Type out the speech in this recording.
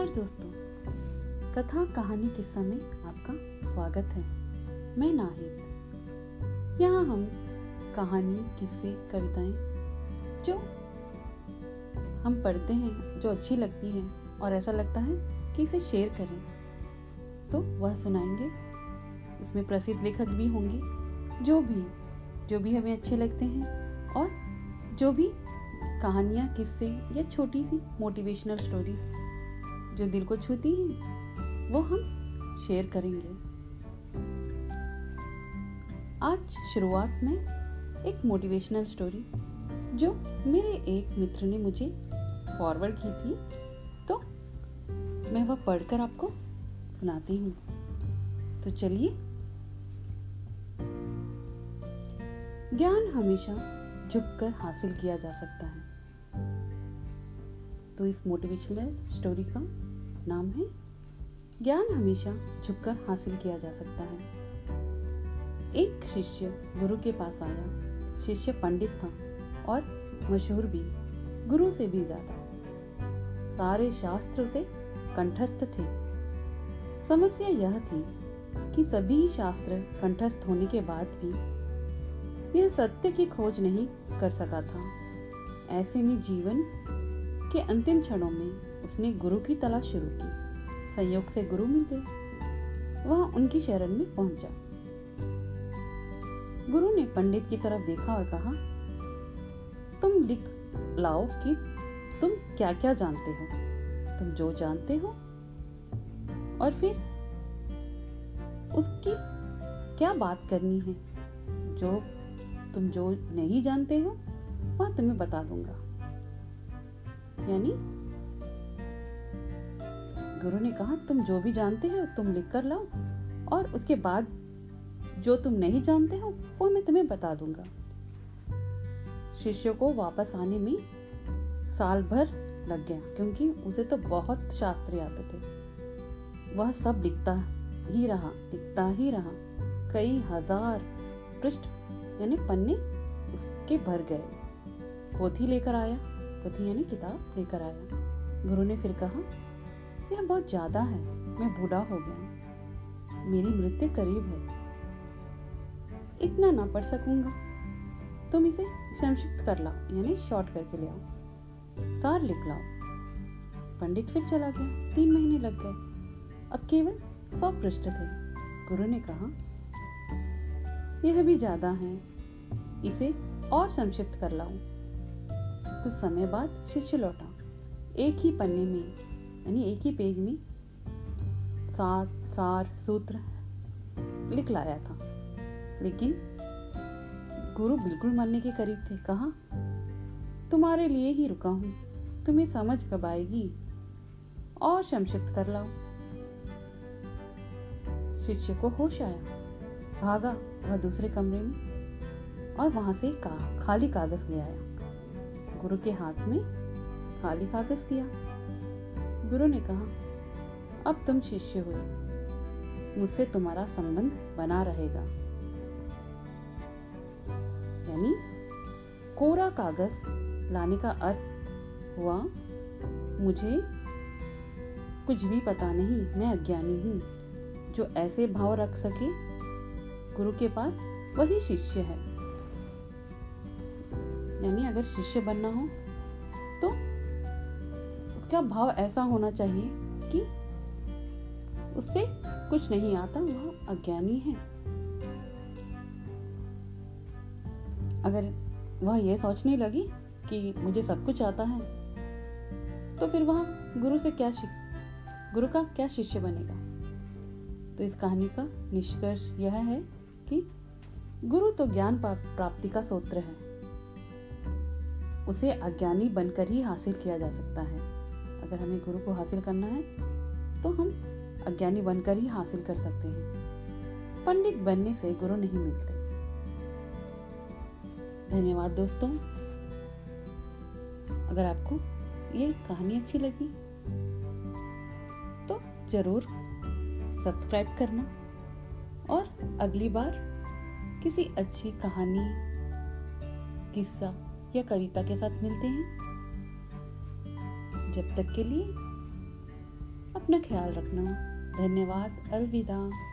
नमस्कार दोस्तों। कथा कहानी किस्सा में आपका स्वागत है। मैं नाहिद। यहाँ हम कहानी, किस्से, कविताएँ, जो हम पढ़ते हैं, जो अच्छी लगती है और ऐसा लगता है कि इसे शेयर करें तो वह सुनाएँगे। इसमें प्रसिद्ध लेखक भी होंगे, जो भी जो भी हमें अच्छे लगते हैं और जो भी कहानियाँ, किस्से या छोटी सी मोटिवेशनल स्टोरीज जो दिल को छूती हैं, वो हम शेयर करेंगे। आज शुरुआत में एक मोटिवेशनल स्टोरी जो मेरे एक मित्र ने मुझे फॉरवर्ड की थी तो मैं वह पढ़कर आपको सुनाती हूँ। तो चलिए। ज्ञान हमेशा झुककर हासिल किया जा सकता है। तो इस मोटिवेशनल स्टोरी का नाम है? ज्ञान हमेशा झुककर हासिल किया जा सकता है। एक शिष्य गुरु के पास आया। शिष्य पंडित था और मशहूर भी। गुरु से भी ज़्यादा। सारे शास्त्र से कंठस्थ थे। समस्या यह थी कि सभी शास्त्र कंठस्थ होने के बाद भी यह सत्य की खोज नहीं कर सका था। ऐसे में जीवन के अंतिम क्षणों में उसने गुरु की तलाश शुरू की। संयोग से गुरु मिल गए वह उनकी शरण में पहुँचा। गुरु ने पंडित की तरफ़ देखा और कहा, तुम लिख लाओ कि तुम क्या क्या जानते हो? तुम जो जानते हो और फिर उसकी क्या बात करनी है? जो तुम जो नहीं जानते हो, वह तुम्हें बता दूँगा। यानी? गुरु ने कहा, तुम जो भी जानते हो, तुम लिख कर लाओ। और उसके बाद जो तुम नहीं जानते हो, वो मैं तुम्हें बता दूँगा। शिष्य को वापस आने में साल भर लग गया, क्योंकि उसे तो बहुत शास्त्र आते थे। वह सब लिखता ही रहा, लिखता ही रहा। कई हज़ार पृष्ठ, यानी पन्ने उसके भर गए। पोथी लेकर आया। पोथी यानी किताब लेकर आया। गुरु ने फिर कहा, यह बहुत ज़्यादा है, मैं बूढ़ा हो गया मेरी मृत्यु करीब है। इतना ना पढ़ सकूँगा। तुम इसे संक्षिप्त कर लाओ, यानी शॉर्ट करके ले आओ। सार लिख लाओ। पंडित फिर चला गया। तीन महीने लग गए। अब केवल सौ पृष्ठ थे। गुरु ने कहा, यह भी ज़्यादा है। इसे और संक्षिप्त कर लाऊं। कुछ समय बाद शिष्य लौटा एक ही पन्ने में यानी एक ही पेज में सात सार सूत्र लिख लाया था। लेकिन गुरु बिल्कुल मरने के करीब थे। कहा तुम्हारे लिए ही रुका हूँ। तुम्हें समझ कब आएगी? और संक्षिप्त कर लाओ। शिष्य को होश आया। भागा वह दूसरे कमरे में और वहाँ से का, खाली कागज़ ले आया। गुरु के हाथ में खाली कागज़ दिया। गुरु ने कहा, अब तुम शिष्य हो मुझसे तुम्हारा संबंध बना रहेगा। यानी कोरा कागज़ लाने का अर्थ हुआ, मुझे कुछ भी पता नहीं, मैं अज्ञानी हूँ। जो ऐसे भाव रख सके, गुरु के पास वही शिष्य है। यानी अगर शिष्य बनना हो तो उसका भाव ऐसा होना चाहिए कि उससे कुछ नहीं आता, वह अज्ञानी है। अगर वह यह सोचने लगी कि मुझे सब कुछ आता है तो फिर वह गुरु से क्या गुरु का क्या शिष्य बनेगा? तो इस कहानी का निष्कर्ष यह है कि गुरु तो ज्ञान प्राप्ति का सूत्र है। उसे अज्ञानी बनकर ही हासिल किया जा सकता है। अगर हमें गुरु को हासिल करना है तो हम अज्ञानी बनकर ही हासिल कर सकते हैं। पंडित बनने से गुरु नहीं मिलते। धन्यवाद दोस्तों। अगर आपको ये कहानी अच्छी लगी तो ज़रूर सब्सक्राइब करना और अगली बार किसी अच्छी कहानी, किस्सा या कविता के साथ मिलते हैं। जब तक के लिए अपना ख्याल रखना। धन्यवाद, अलविदा।